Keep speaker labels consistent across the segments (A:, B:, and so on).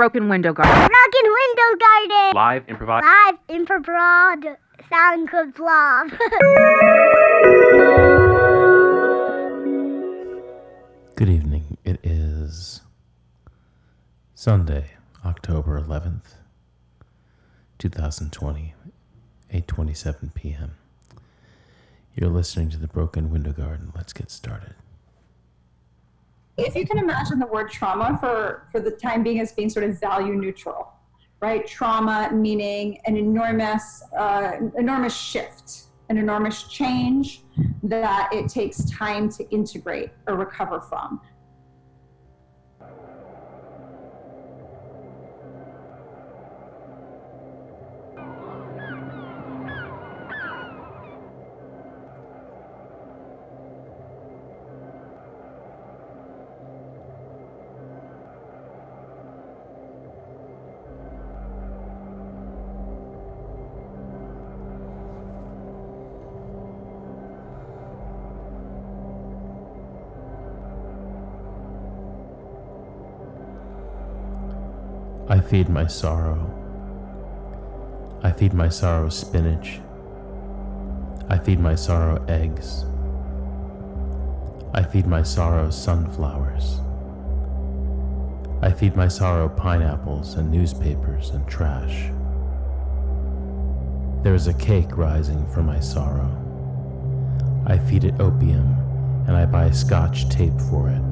A: Broken Window Garden.
B: Broken Window Garden.
A: Live improvised.
B: Live improv sound club vlog.
C: Good evening. It is Sunday, October 11th, 2020, 8:27 p.m. You're listening to the Broken Window Garden. Let's get started.
D: If you can imagine the word trauma for for the time being as being sort of value neutral right? Trauma meaning an enormous uh, enormous shift an enormous change that it takes time to integrate or recover from
C: feed my sorrow. I feed my sorrow spinach. I feed my sorrow eggs. I feed my sorrow sunflowers. I feed my sorrow pineapples and newspapers and trash. There is a cake rising for my sorrow. I feed it opium and I buy scotch tape for it.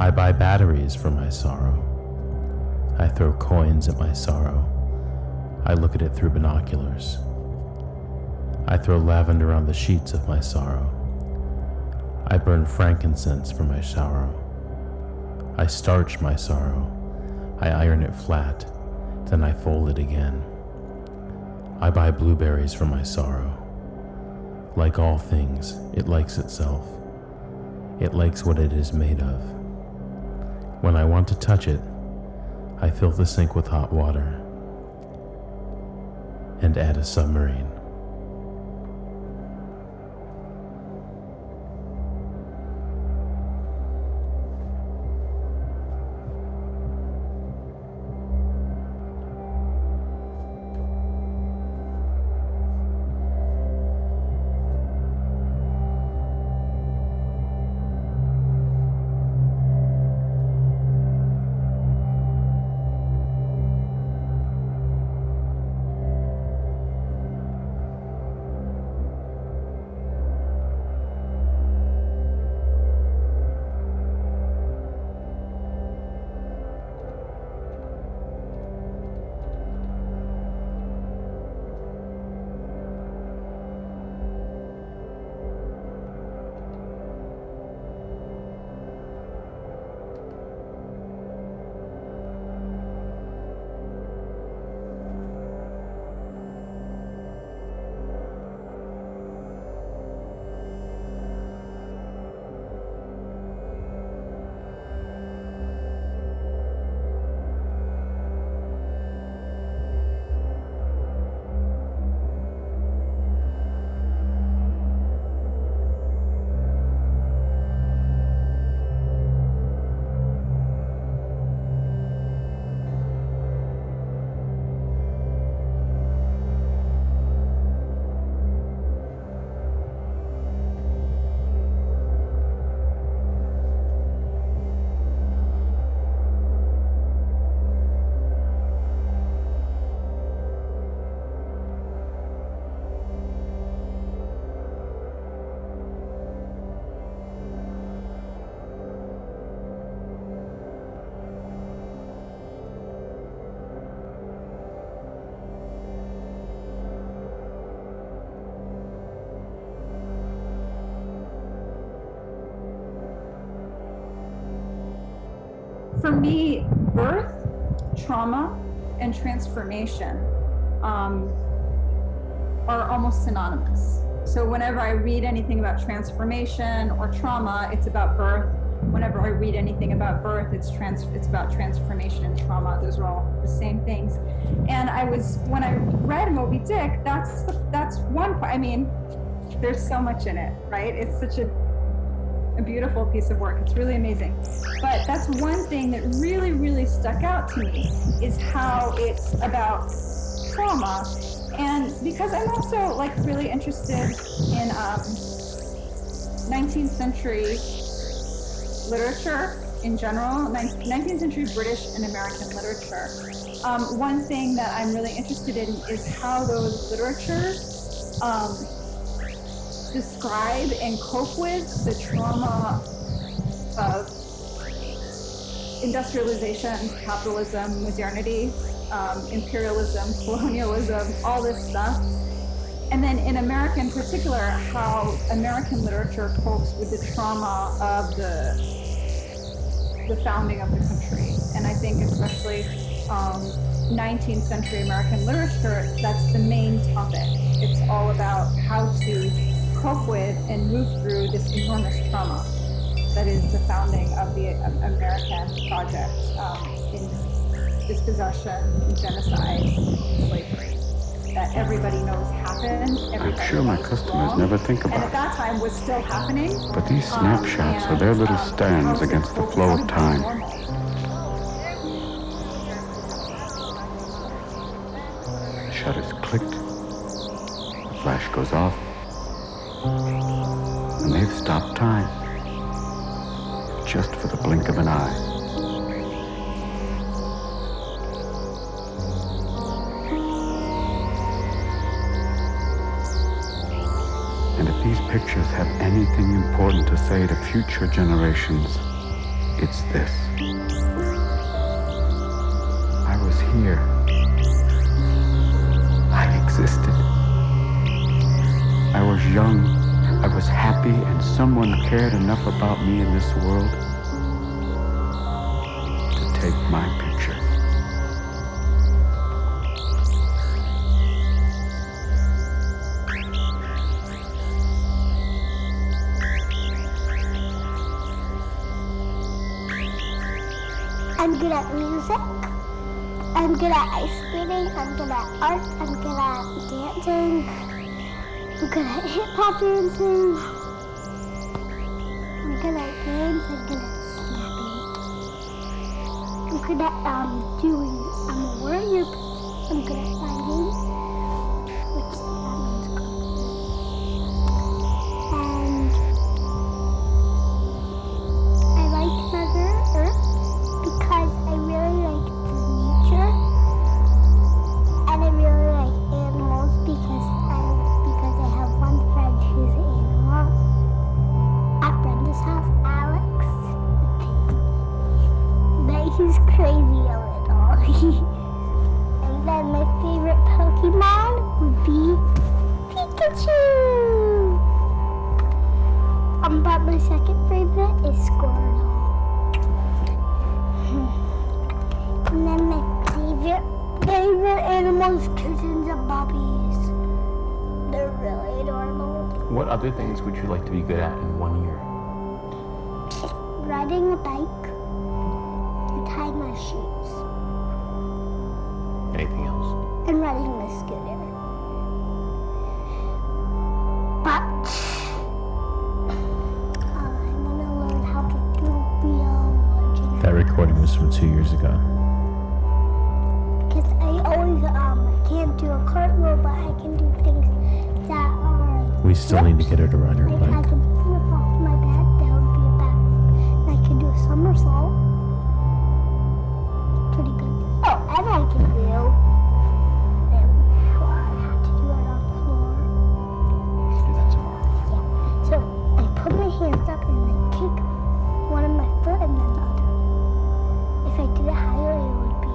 C: I buy batteries for my sorrow. I throw coins at my sorrow. I look at it through binoculars. I throw lavender on the sheets of my sorrow. I burn frankincense for my sorrow. I starch my sorrow. I iron it flat. Then I fold it again. I buy blueberries for my sorrow. Like all things, it likes itself. It likes what it is made of. When I want to touch it, I fill the sink with hot water and add a submarine. For me birth trauma and transformation um, are almost synonymous. So whenever i read anything about transformation or trauma it's about birth. Whenever i read anything about birth it's trans it's about transformation and trauma. Those are all the same things. And i was when i read moby dick that's the, that's one i mean there's so much in it right? It's such a
D: a beautiful piece of work. It's really amazing. But that's one thing that really, really stuck out to me is how it's about trauma. And because I'm also like really interested in um, 19th century literature in general, 19th century British and American literature. Um, one thing that I'm really interested in is how those literatures um, describe and cope with the trauma of industrialization, capitalism, modernity, um, imperialism, colonialism, all this stuff. And then in America in particular, how American literature copes with the trauma of the the founding of the country. And I think especially um, 19th century American literature, that's the main topic. It's all about how to cope with and move through this enormous trauma that is the founding of the American project um, in dispossession, genocide, slavery that everybody knows happened. Everybody
A: I'm sure my customers
D: wrong,
A: never think about
D: and at that time was still happening.
A: But these
D: Um,
A: snapshots are their little
D: um,
A: stands
D: to
A: against the flow of time. The shutters clicked. The flash goes off. And they've stopped time. Just for the blink of an eye. And if these pictures have anything important to say to future generations, it's this. I was here. I existed. I was young. I was happy, and someone cared enough about me in this world to take my picture.
B: I'm good at music. I'm good at ice skating. I'm good at art. I'm good at dancing. I'm good at hip hop dancing. I'm good at games. I'm good at snapping. I'm good at um doing. I'm a warrior. I'm good at fighting, Pikachu. Um, but my second favorite is Squirtle. And then my favorite favorite animals, kittens and puppies. They're really adorable.
C: What other things would you like to be good at in one year?
B: Riding a bike and tying my shoes.
C: Anything else?
B: And riding my scooter.
C: From two years ago.
B: Because I always um can't do a cartwheel, but I can do things that are.
C: We still need to get her to ride her
B: I
C: bike.
B: can flip off my bed, that would be a. And I can do a somersault.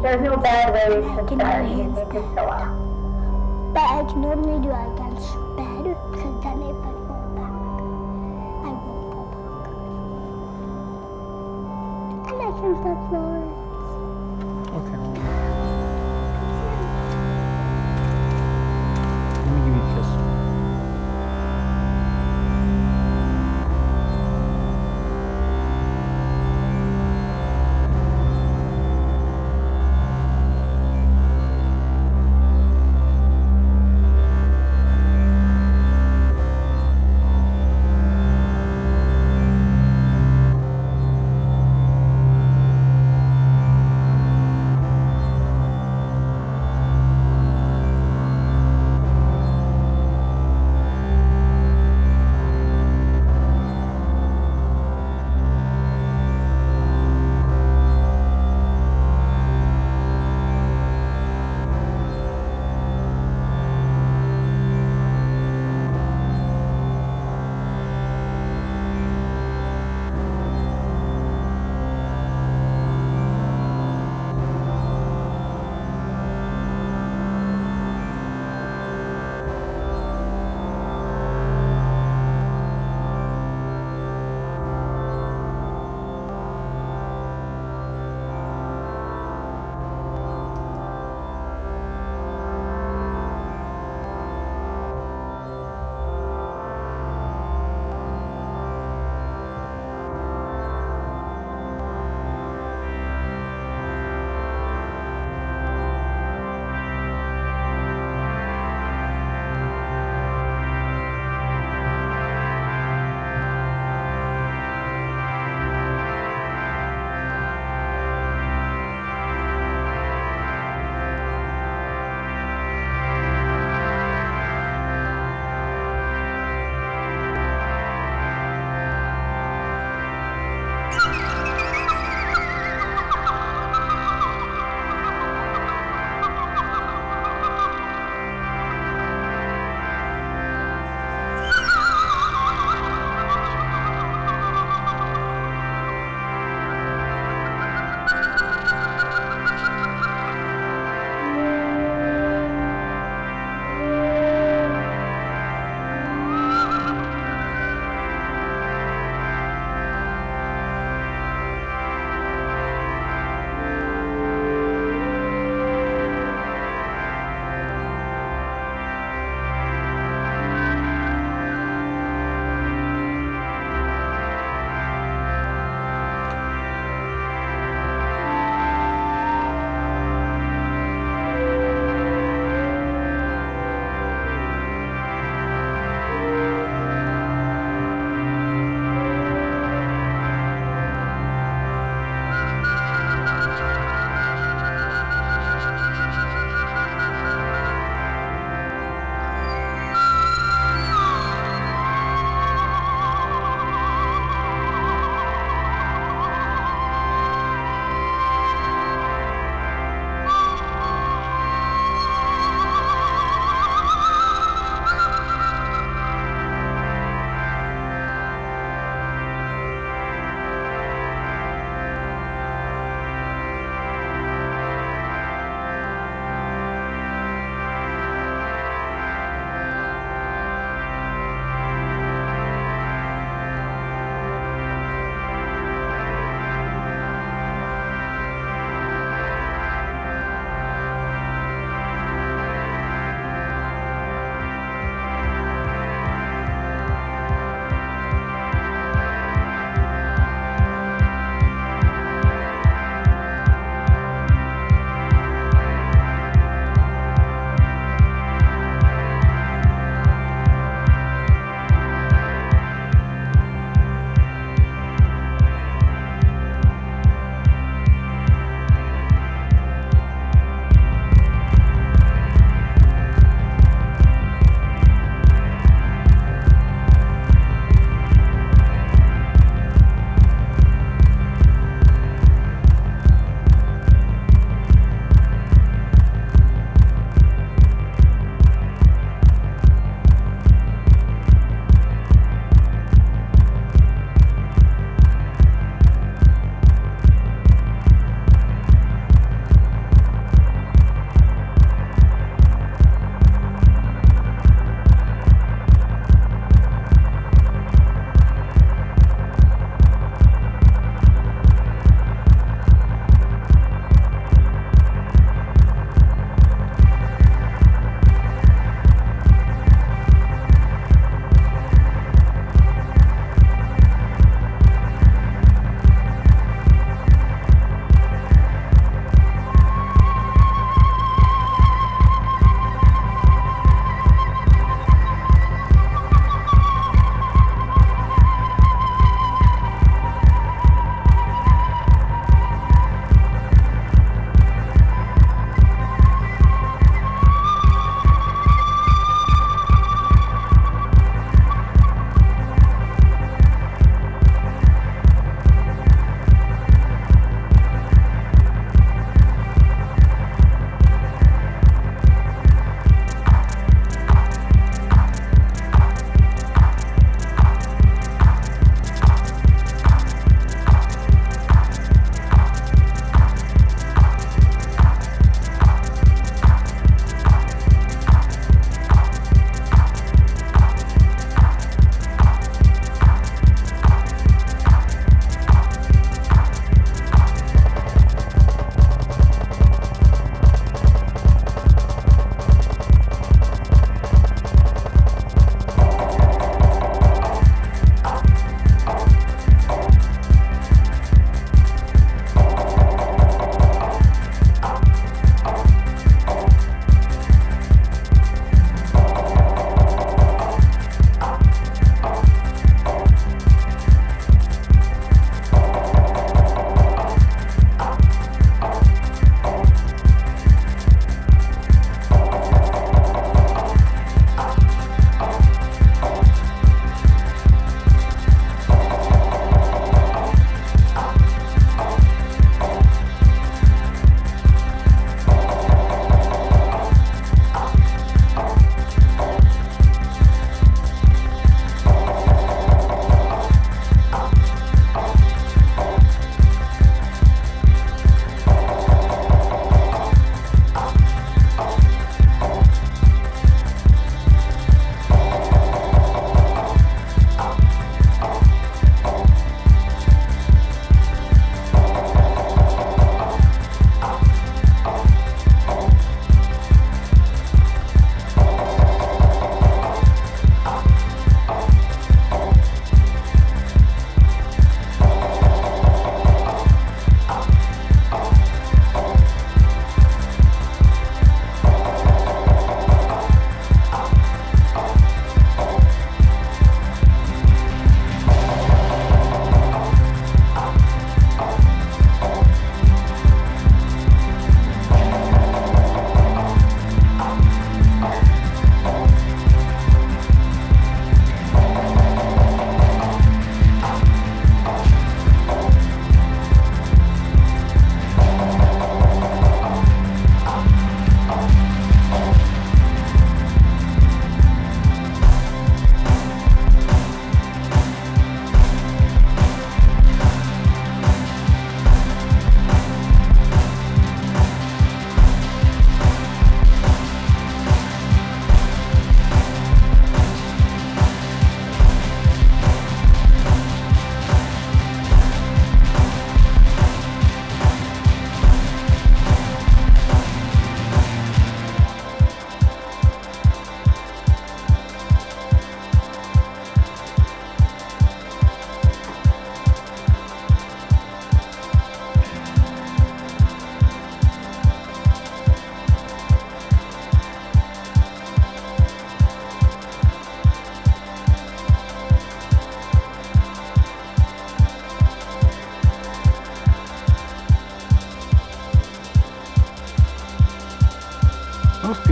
E: There's no bad way
B: I
E: to
B: can
E: start. You need to show up.
B: But I can only do it against bed because then if I fall back, I won't fall back. And I can flip floors.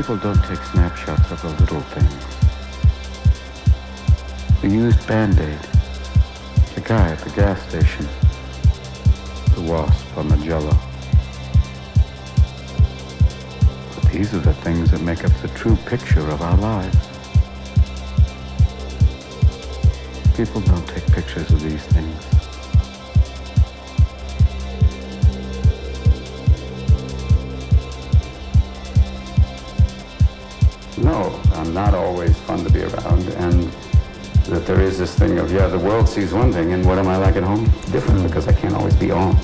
A: People don't take No, I'm not always fun to be around, and that there is this thing of, yeah, the world sees one thing, and what am I like at home? Different, because I can't always be on.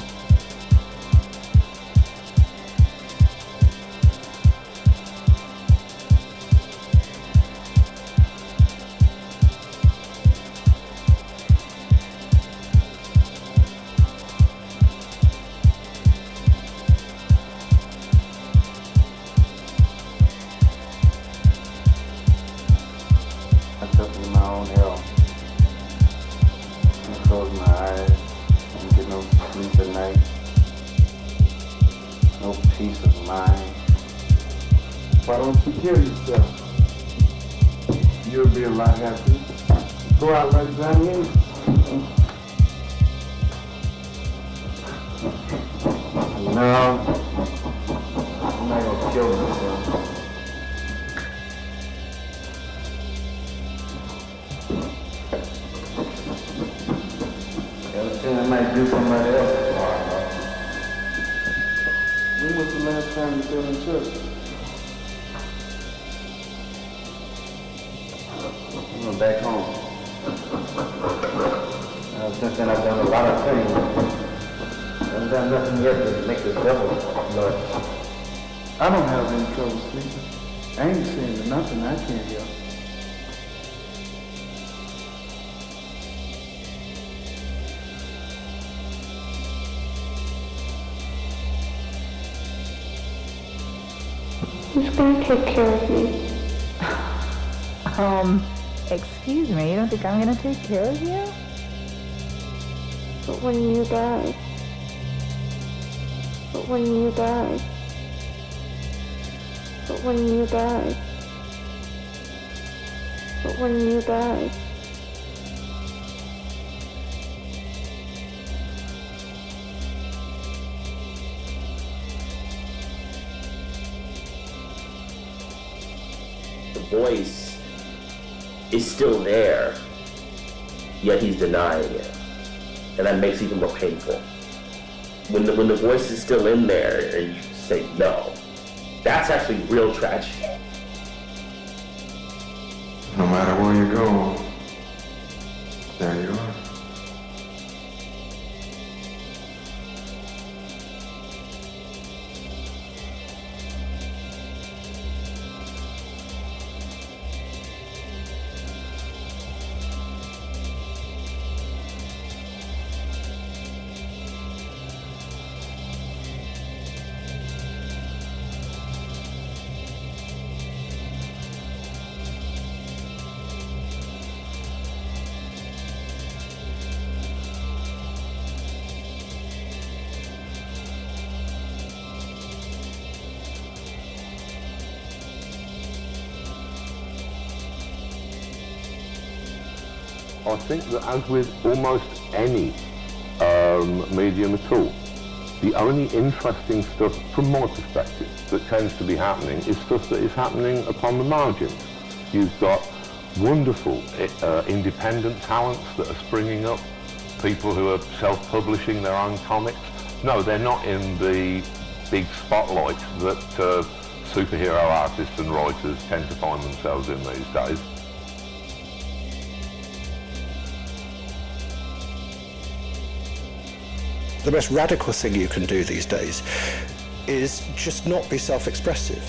B: Who's gonna take care of me?
F: Um, excuse me, you don't think I'm gonna take care of you?
B: But when you die. But when you die. But when you die. But when you die.
G: Voice is still there, yet he's denying it. And that makes it even more painful. When the, when the voice is still in there and you say no, that's actually real tragedy.
E: No matter where you go,
H: I think that as with almost any um, medium at all, the only interesting stuff from my perspective that tends to be happening is stuff that is happening upon the margins. You've got wonderful uh, independent talents that are springing up, people who are self-publishing their own comics. No, they're not in the big spotlight that uh, superhero artists and writers tend to find themselves in these days.
I: The most radical thing you can do these days is just not be self-expressive.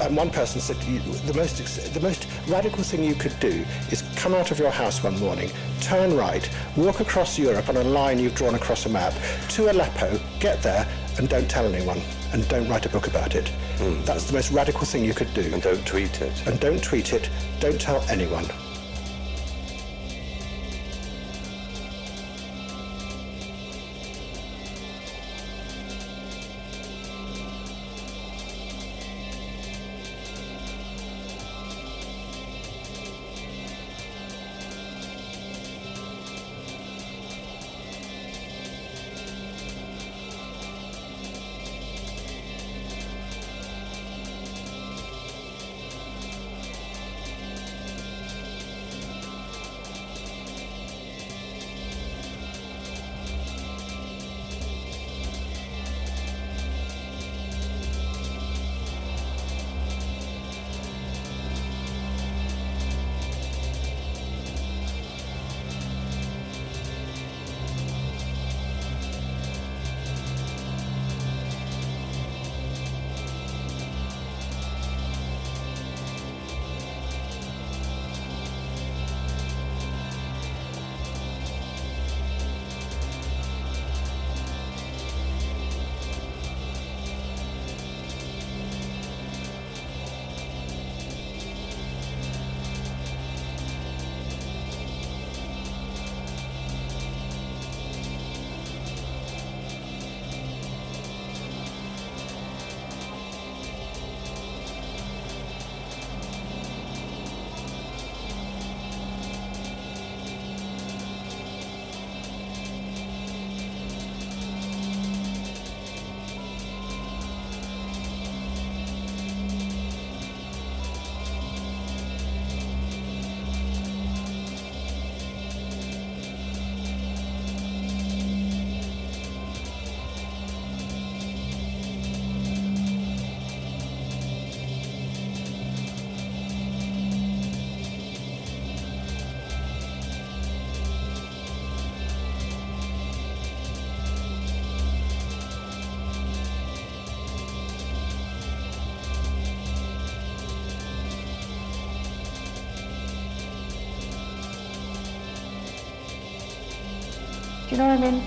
I: And one person said the most the most radical thing you could do is come out of your house one morning, turn right, walk across Europe on a line you've drawn across a map to Aleppo, get there, and don't tell anyone, and don't write a book about it. Hmm. That's the most radical thing you could do.
J: And don't tweet it.
I: And don't tweet it. Don't tell anyone.
F: You know what I mean?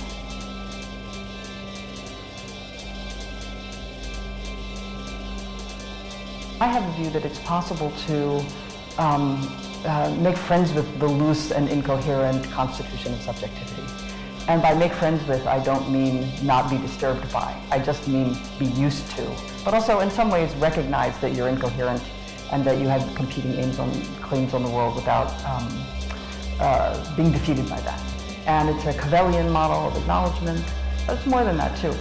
F: I have a view that it's possible to um, uh, make friends with the loose and incoherent constitution of subjectivity. And by make friends with, I don't mean not be disturbed by. I just mean be used to. But also, in some ways, recognize that you're incoherent and that you have competing aims on, claims on the world without um, uh, being defeated by that. And it's a Cavellian model of acknowledgement, but it's more than that, too.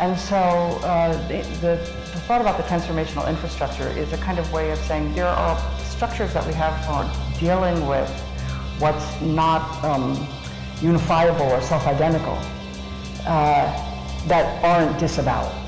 F: And so uh, the, the, the thought about the transformational infrastructure is a kind of way of saying there are structures that we have for dealing with what's not um, unifiable or self-identical uh, that aren't disavowed.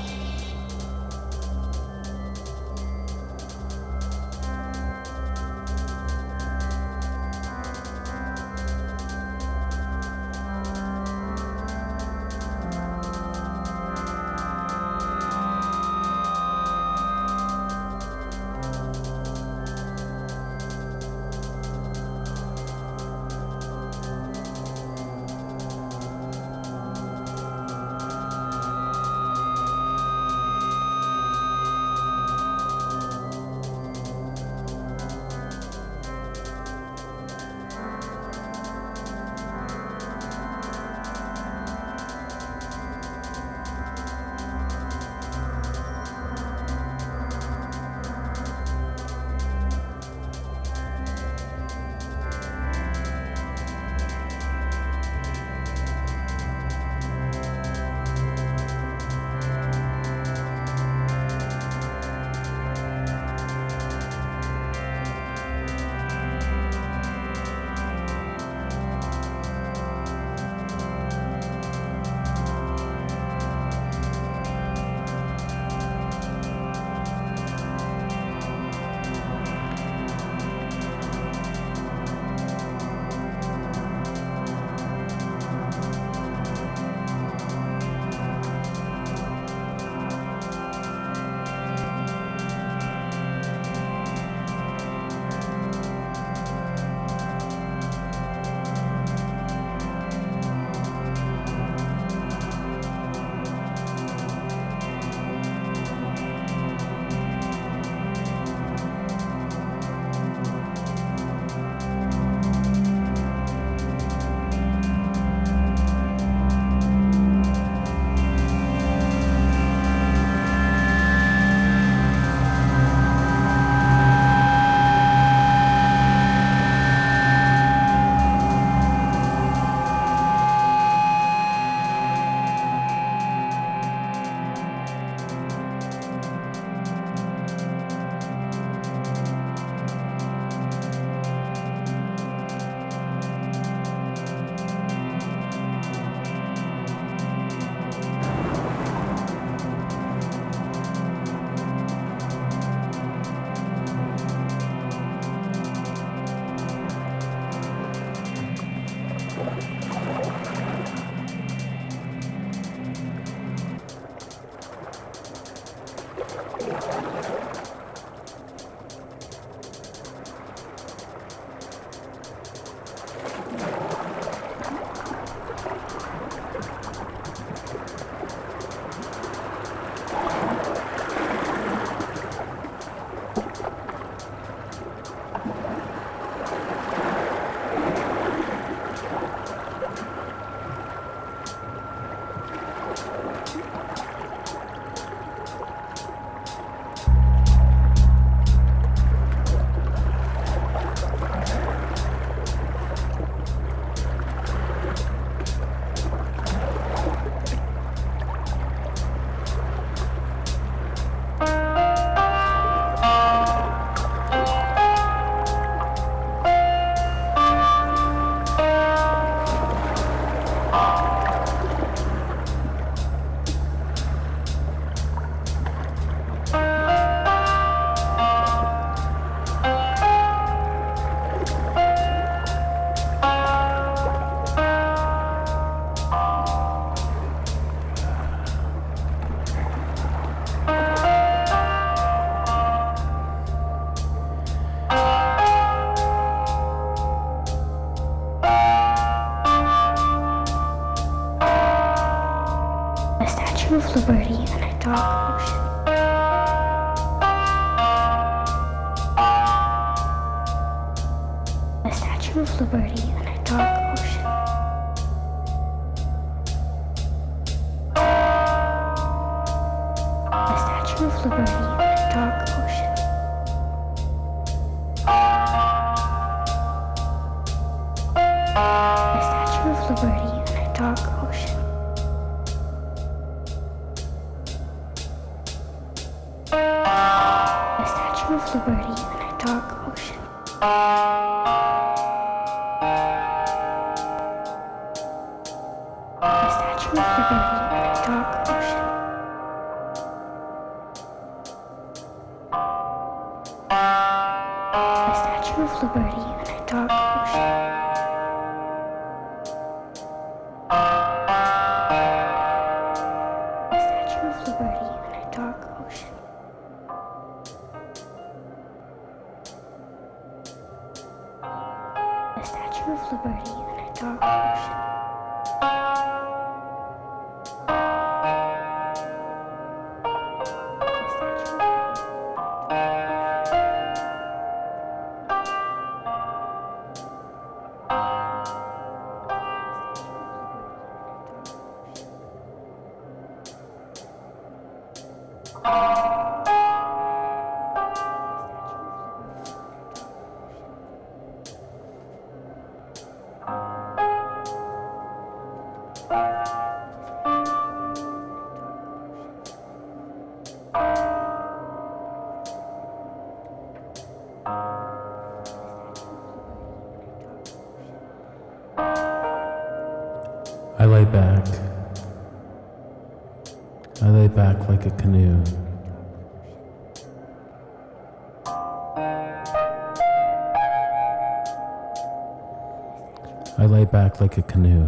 C: Back like a canoe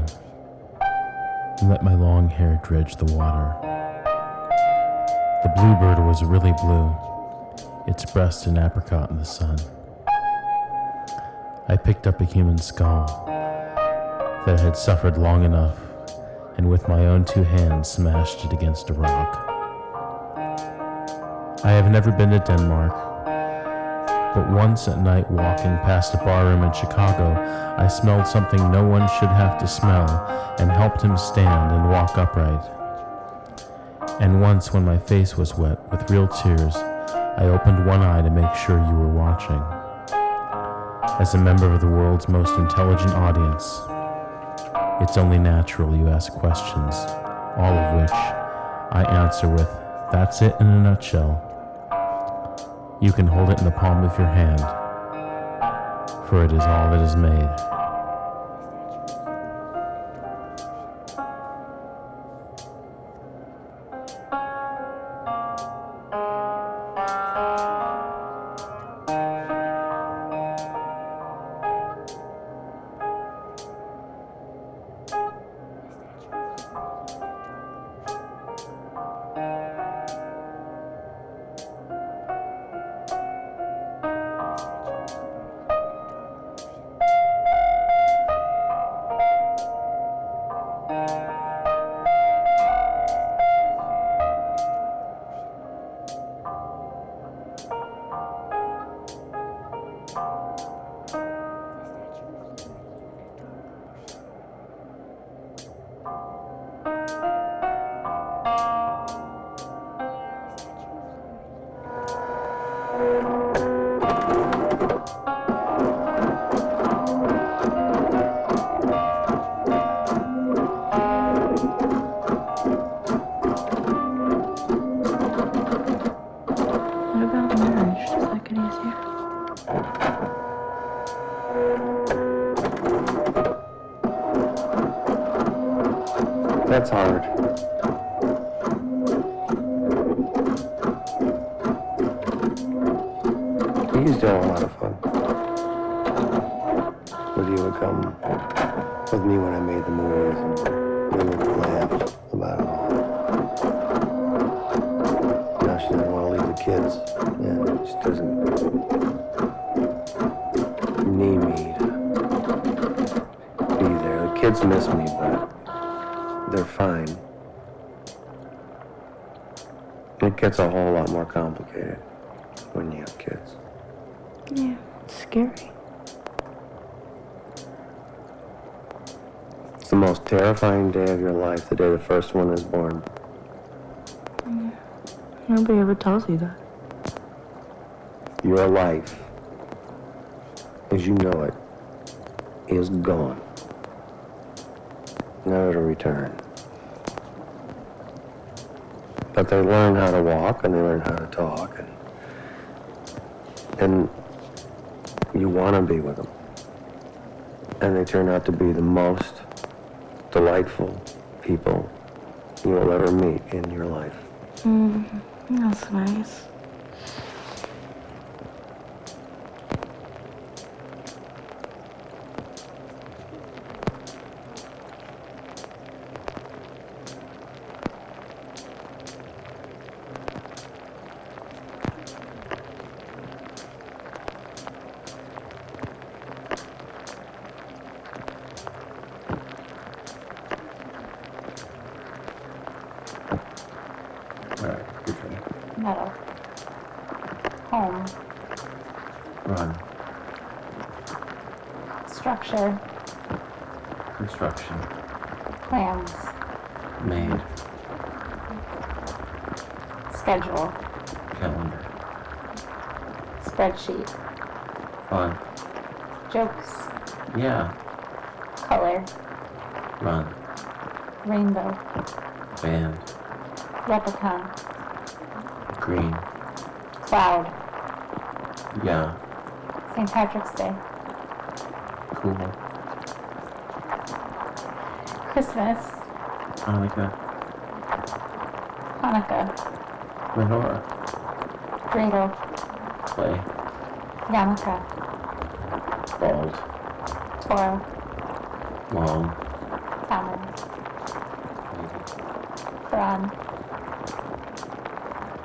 C: and let my long hair dredge the water. The bluebird was really blue, its breast an apricot in the sun. I picked up a human skull that had suffered long enough, and with my own two hands smashed it against a rock. I have never been to Denmark, but once at night walking past a barroom in Chicago, I smelled something no one should have to smell and helped him stand and walk upright. And once when my face was wet with real tears, I opened one eye to make sure you were watching. As a member of the world's most intelligent audience, it's only natural you ask questions, all of which I answer with, That's it in a nutshell. You can hold it in the palm of your hand, for it is all that is made.
K: That's hard. To have a lot of fun. With you would come with me when I made the movies, and we would laugh about it all. Now she doesn't want to leave the kids. Yeah, she doesn't gets a whole lot more complicated when you have kids.
J: Yeah, it's scary.
K: It's the most terrifying day of your life, the day the first one is born.
J: Nobody ever tells you that.
K: Your life, as you know it, is gone. Never to return. But they learn how to walk and they learn how to talk and and you want to be with them. And they turn out to be the most delightful people you will ever meet in your life.
J: Mm, that's nice.
L: All right, good for you.
M: Meadow. Home.
N: Run.
M: Structure.
N: Construction.
M: Plans.
N: Made.
M: Schedule.
N: Calendar.
M: Spreadsheet.
N: Fun.
M: Jokes.
N: Yeah.
M: Color.
N: Run.
M: Rainbow.
N: Band.
M: Leprechaun.
N: Green.
M: Cloud.
N: Yeah.
M: St. Patrick's Day.
N: Cool.
M: Christmas.
N: Hanukkah.
M: Hanukkah.
N: Menorah.
M: Dreidel.
N: Play.
M: Yarmulke.
N: Bald.
M: Torah.
N: Long.
M: Talmud. Quran.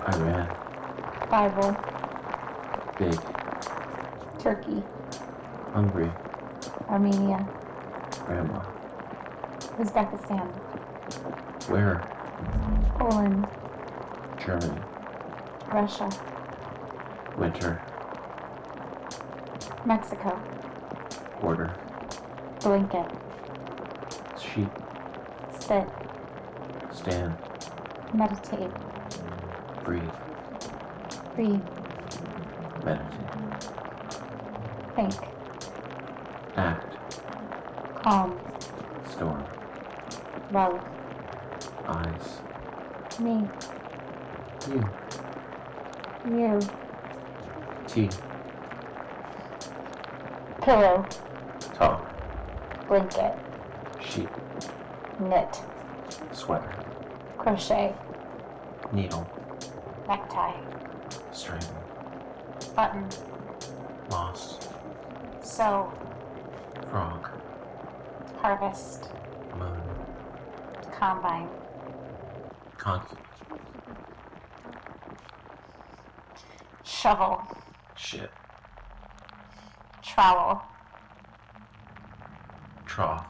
N: Iran.
M: Bible.
N: Big.
M: Turkey.
N: Hungry.
M: Armenia.
N: Grandma.
M: Uzbekistan.
N: Where?
M: Poland.
N: Germany.
M: Russia.
N: Winter.
M: Mexico.
N: Order.
M: Blanket.
N: Sheep.
M: Sit.
N: Stand.
M: Meditate.
N: Breathe.
M: Breathe.
N: Meditate.
M: Think.
N: Act.
M: Calm.
N: Storm.
M: Love.
N: Eyes.
M: Me.
N: You.
M: You.
N: Tea.
M: Pillow.
N: Talk.
M: Blanket.
N: Sheet.
M: Knit.
N: Sweater.
M: Crochet.
N: Needle.
M: Necktie.
N: String.
M: Button.
N: Lost.
M: Sew. Harvest.
N: Moon.
M: Combine.
N: Con.
M: Shovel.
N: Shit.
M: Trowel.
N: Trough.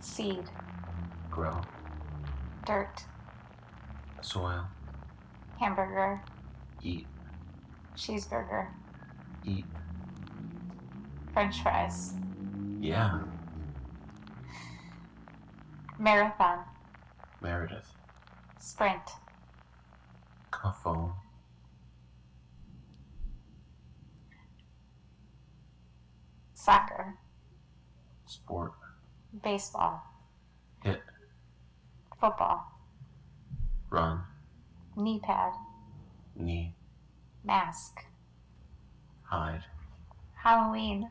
M: Seed.
N: Grow.
M: Dirt.
N: Soil.
M: Hamburger.
N: Eat.
M: Cheeseburger.
N: Eat.
M: French fries.
N: Yeah.
M: Marathon.
N: Meredith.
M: Sprint.
N: Phone.
M: Soccer.
N: Sport.
M: Baseball.
N: Hit.
M: Football.
N: Run.
M: Knee pad.
N: Knee.
M: Mask.
N: Hide.
M: Halloween.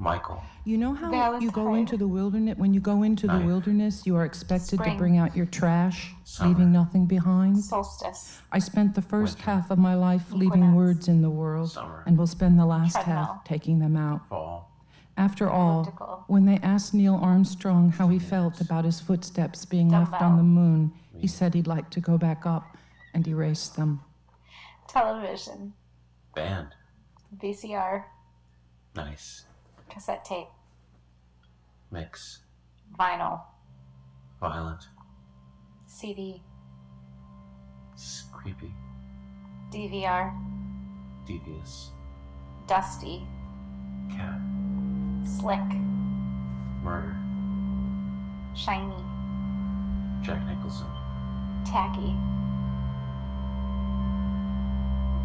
N: Michael.
O: You know how you go into the wilderness? When you go into the
N: Knife.
O: wilderness, you are expected
M: Spring.
O: to bring out your trash,
N: Summer.
O: leaving nothing behind.
M: Solstice.
O: I spent the first
N: Winter.
O: half of my life leaving
M: Equinox.
O: words in the world,
N: Summer.
O: and will spend the last
M: Treadmill.
O: half taking them out.
N: Fall.
O: After all,
M: Elliptical.
O: when they asked Neil Armstrong how he felt about his footsteps being left on the moon, he said he'd like to go back up and erase them.
M: Television.
N: Band.
M: VCR.
N: Nice.
M: Cassette tape.
N: Mix.
M: Vinyl.
N: Violent.
M: CD.
N: Creepy.
M: DVR.
N: Devious.
M: Dusty.
N: Cat.
M: Slick.
N: Murder.
M: Shiny.
N: Jack Nicholson.
M: Tacky.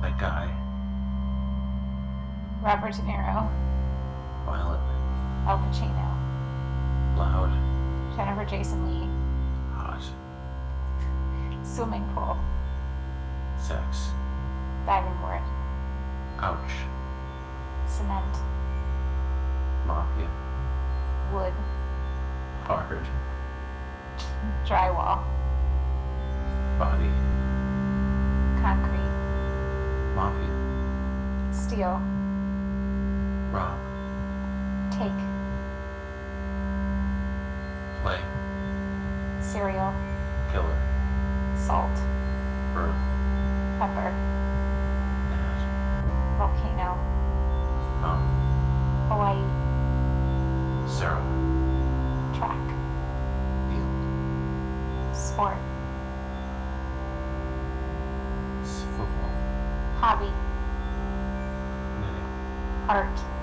N: That guy.
M: Robert De Niro.
N: Violent.
M: Al Pacino.
N: Loud.
M: Jennifer Jason Leigh.
N: Hot.
M: Swimming pool.
N: Sex.
M: Diving board.
N: Ouch.
M: Cement.
N: Mafia.
M: Wood.
N: Hard.
M: Drywall.
N: Body.
M: Concrete.
N: Mafia.
M: Steel.
N: Rob.
M: Take.
N: Play.
M: Cereal.
N: Killer.
M: Salt.
N: Earth.
M: Pepper.
N: Nat.
M: Volcano.
N: Mom.
M: Hawaii.
N: Sarah.
M: Track.
N: Field.
M: Sport.
N: Football.
M: Hobby.
N: Knitting.
M: Art.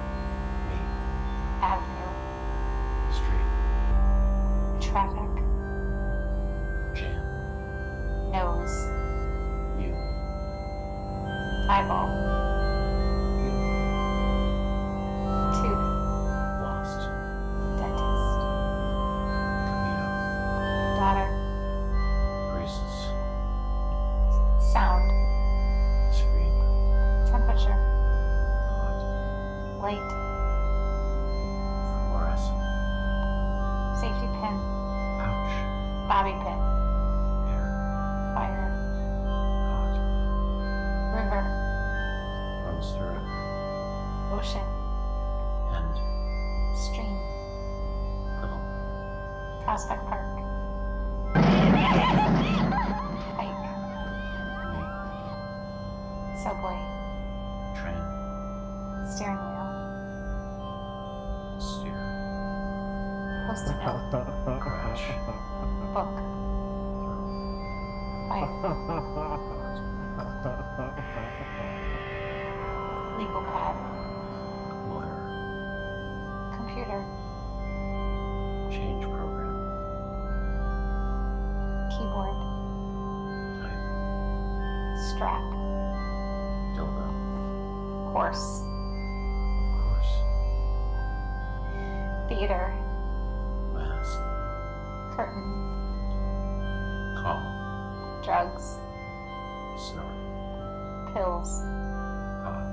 N: Crash.
M: Book. Fire. Legal pad.
N: Lawyer.
M: Computer.
N: Change program.
M: Keyboard.
N: Type.
M: Strap.
N: Dildo.
M: Horse.
N: Of course.
M: Theater.
N: Mask.
M: Curtain.
N: Call.
M: Drugs.
N: Snort.
M: Pills.
N: Pop.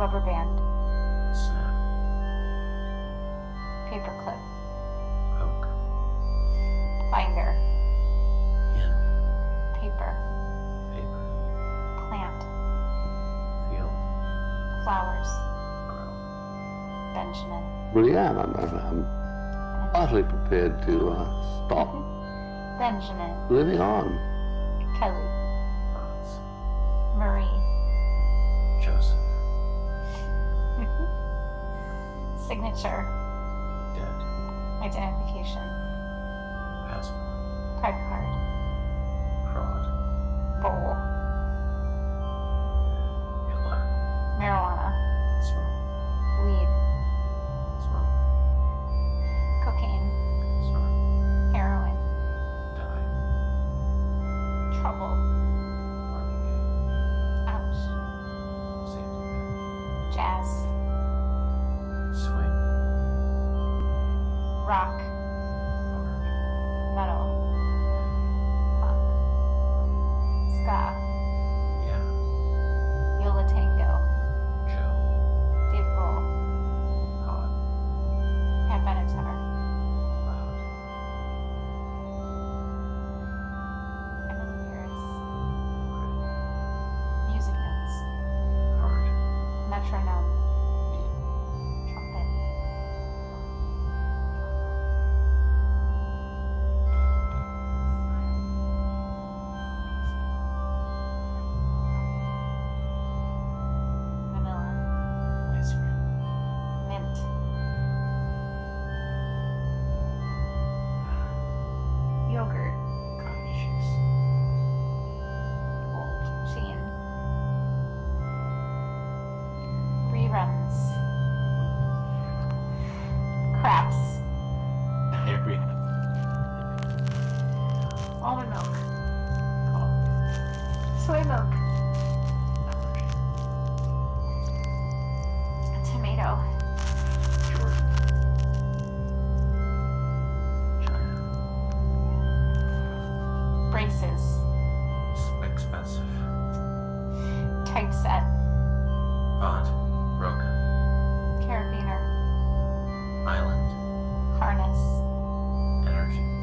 M: Rubber band.
N: Snap.
M: Paperclip.
N: Poke.
M: Binder.
N: In.
M: Paper.
N: Paper.
M: Plant.
N: Field.
M: Flowers.
N: Grow.
M: Benjamin.
P: Well, yeah, I'm, I'm, I'm utterly prepared to uh, stop
M: Benjamin.
P: living on.
M: Kelly.
N: Thoughts.
M: Marie.
N: Joseph.
M: Signature.
N: Pin.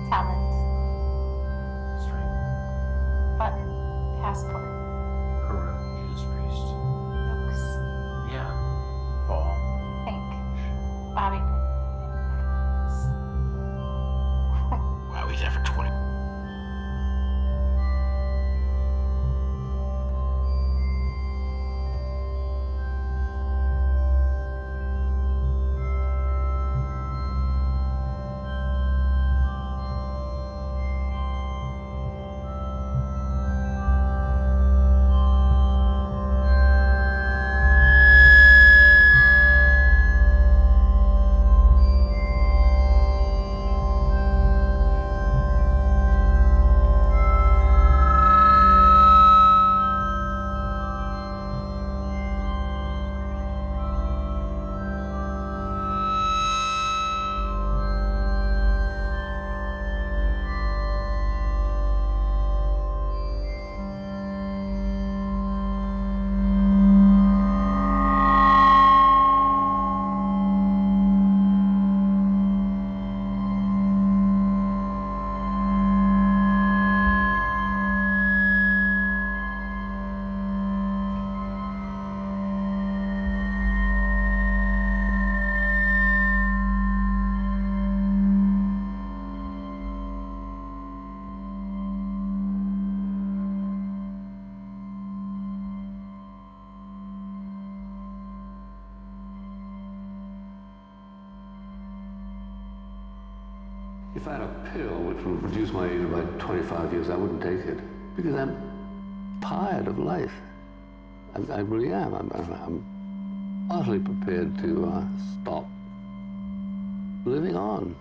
M: Talent.
C: String.
M: Button. Passport.
P: If I had a pill which would reduce my age by 25 years, I wouldn't take it because I'm tired of life. I, I really am. I'm, I'm, utterly prepared to uh, stop living on.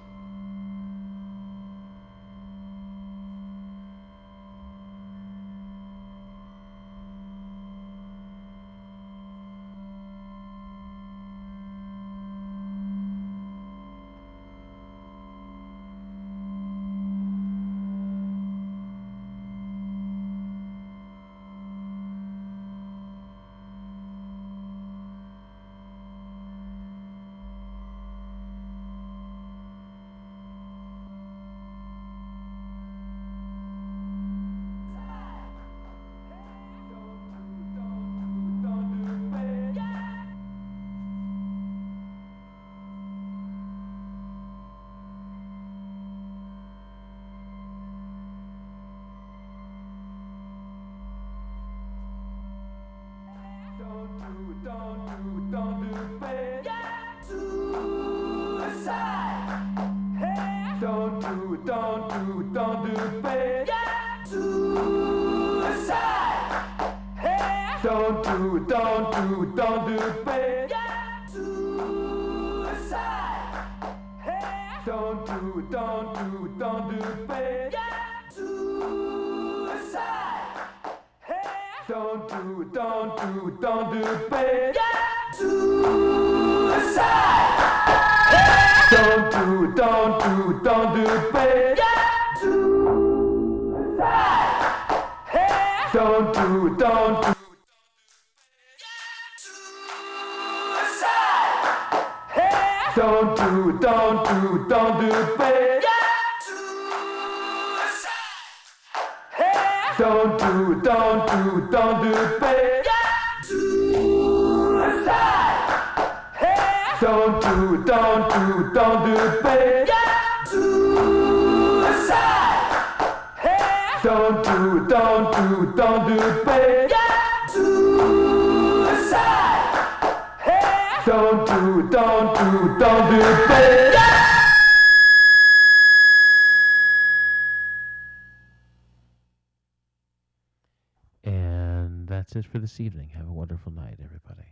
Q: Don't do it, don't do it, don't do it, babe. Suicide. Hey. Don't do it, don't do it, don't do it, babe. Suicide. Don't do it, don't do it, don't do it, babe. Suicide. Don't do it, don't do it. Don't do it, don't do it, don't do it, babe. Suicide. Don't do it, don't do it, don't do it, babe. Suicide. Don't do it, don't do it, don't do it, babe. Suicide. Don't do it, don't do it, don't do it, babe.
C: And it for this evening. Have a wonderful night, everybody.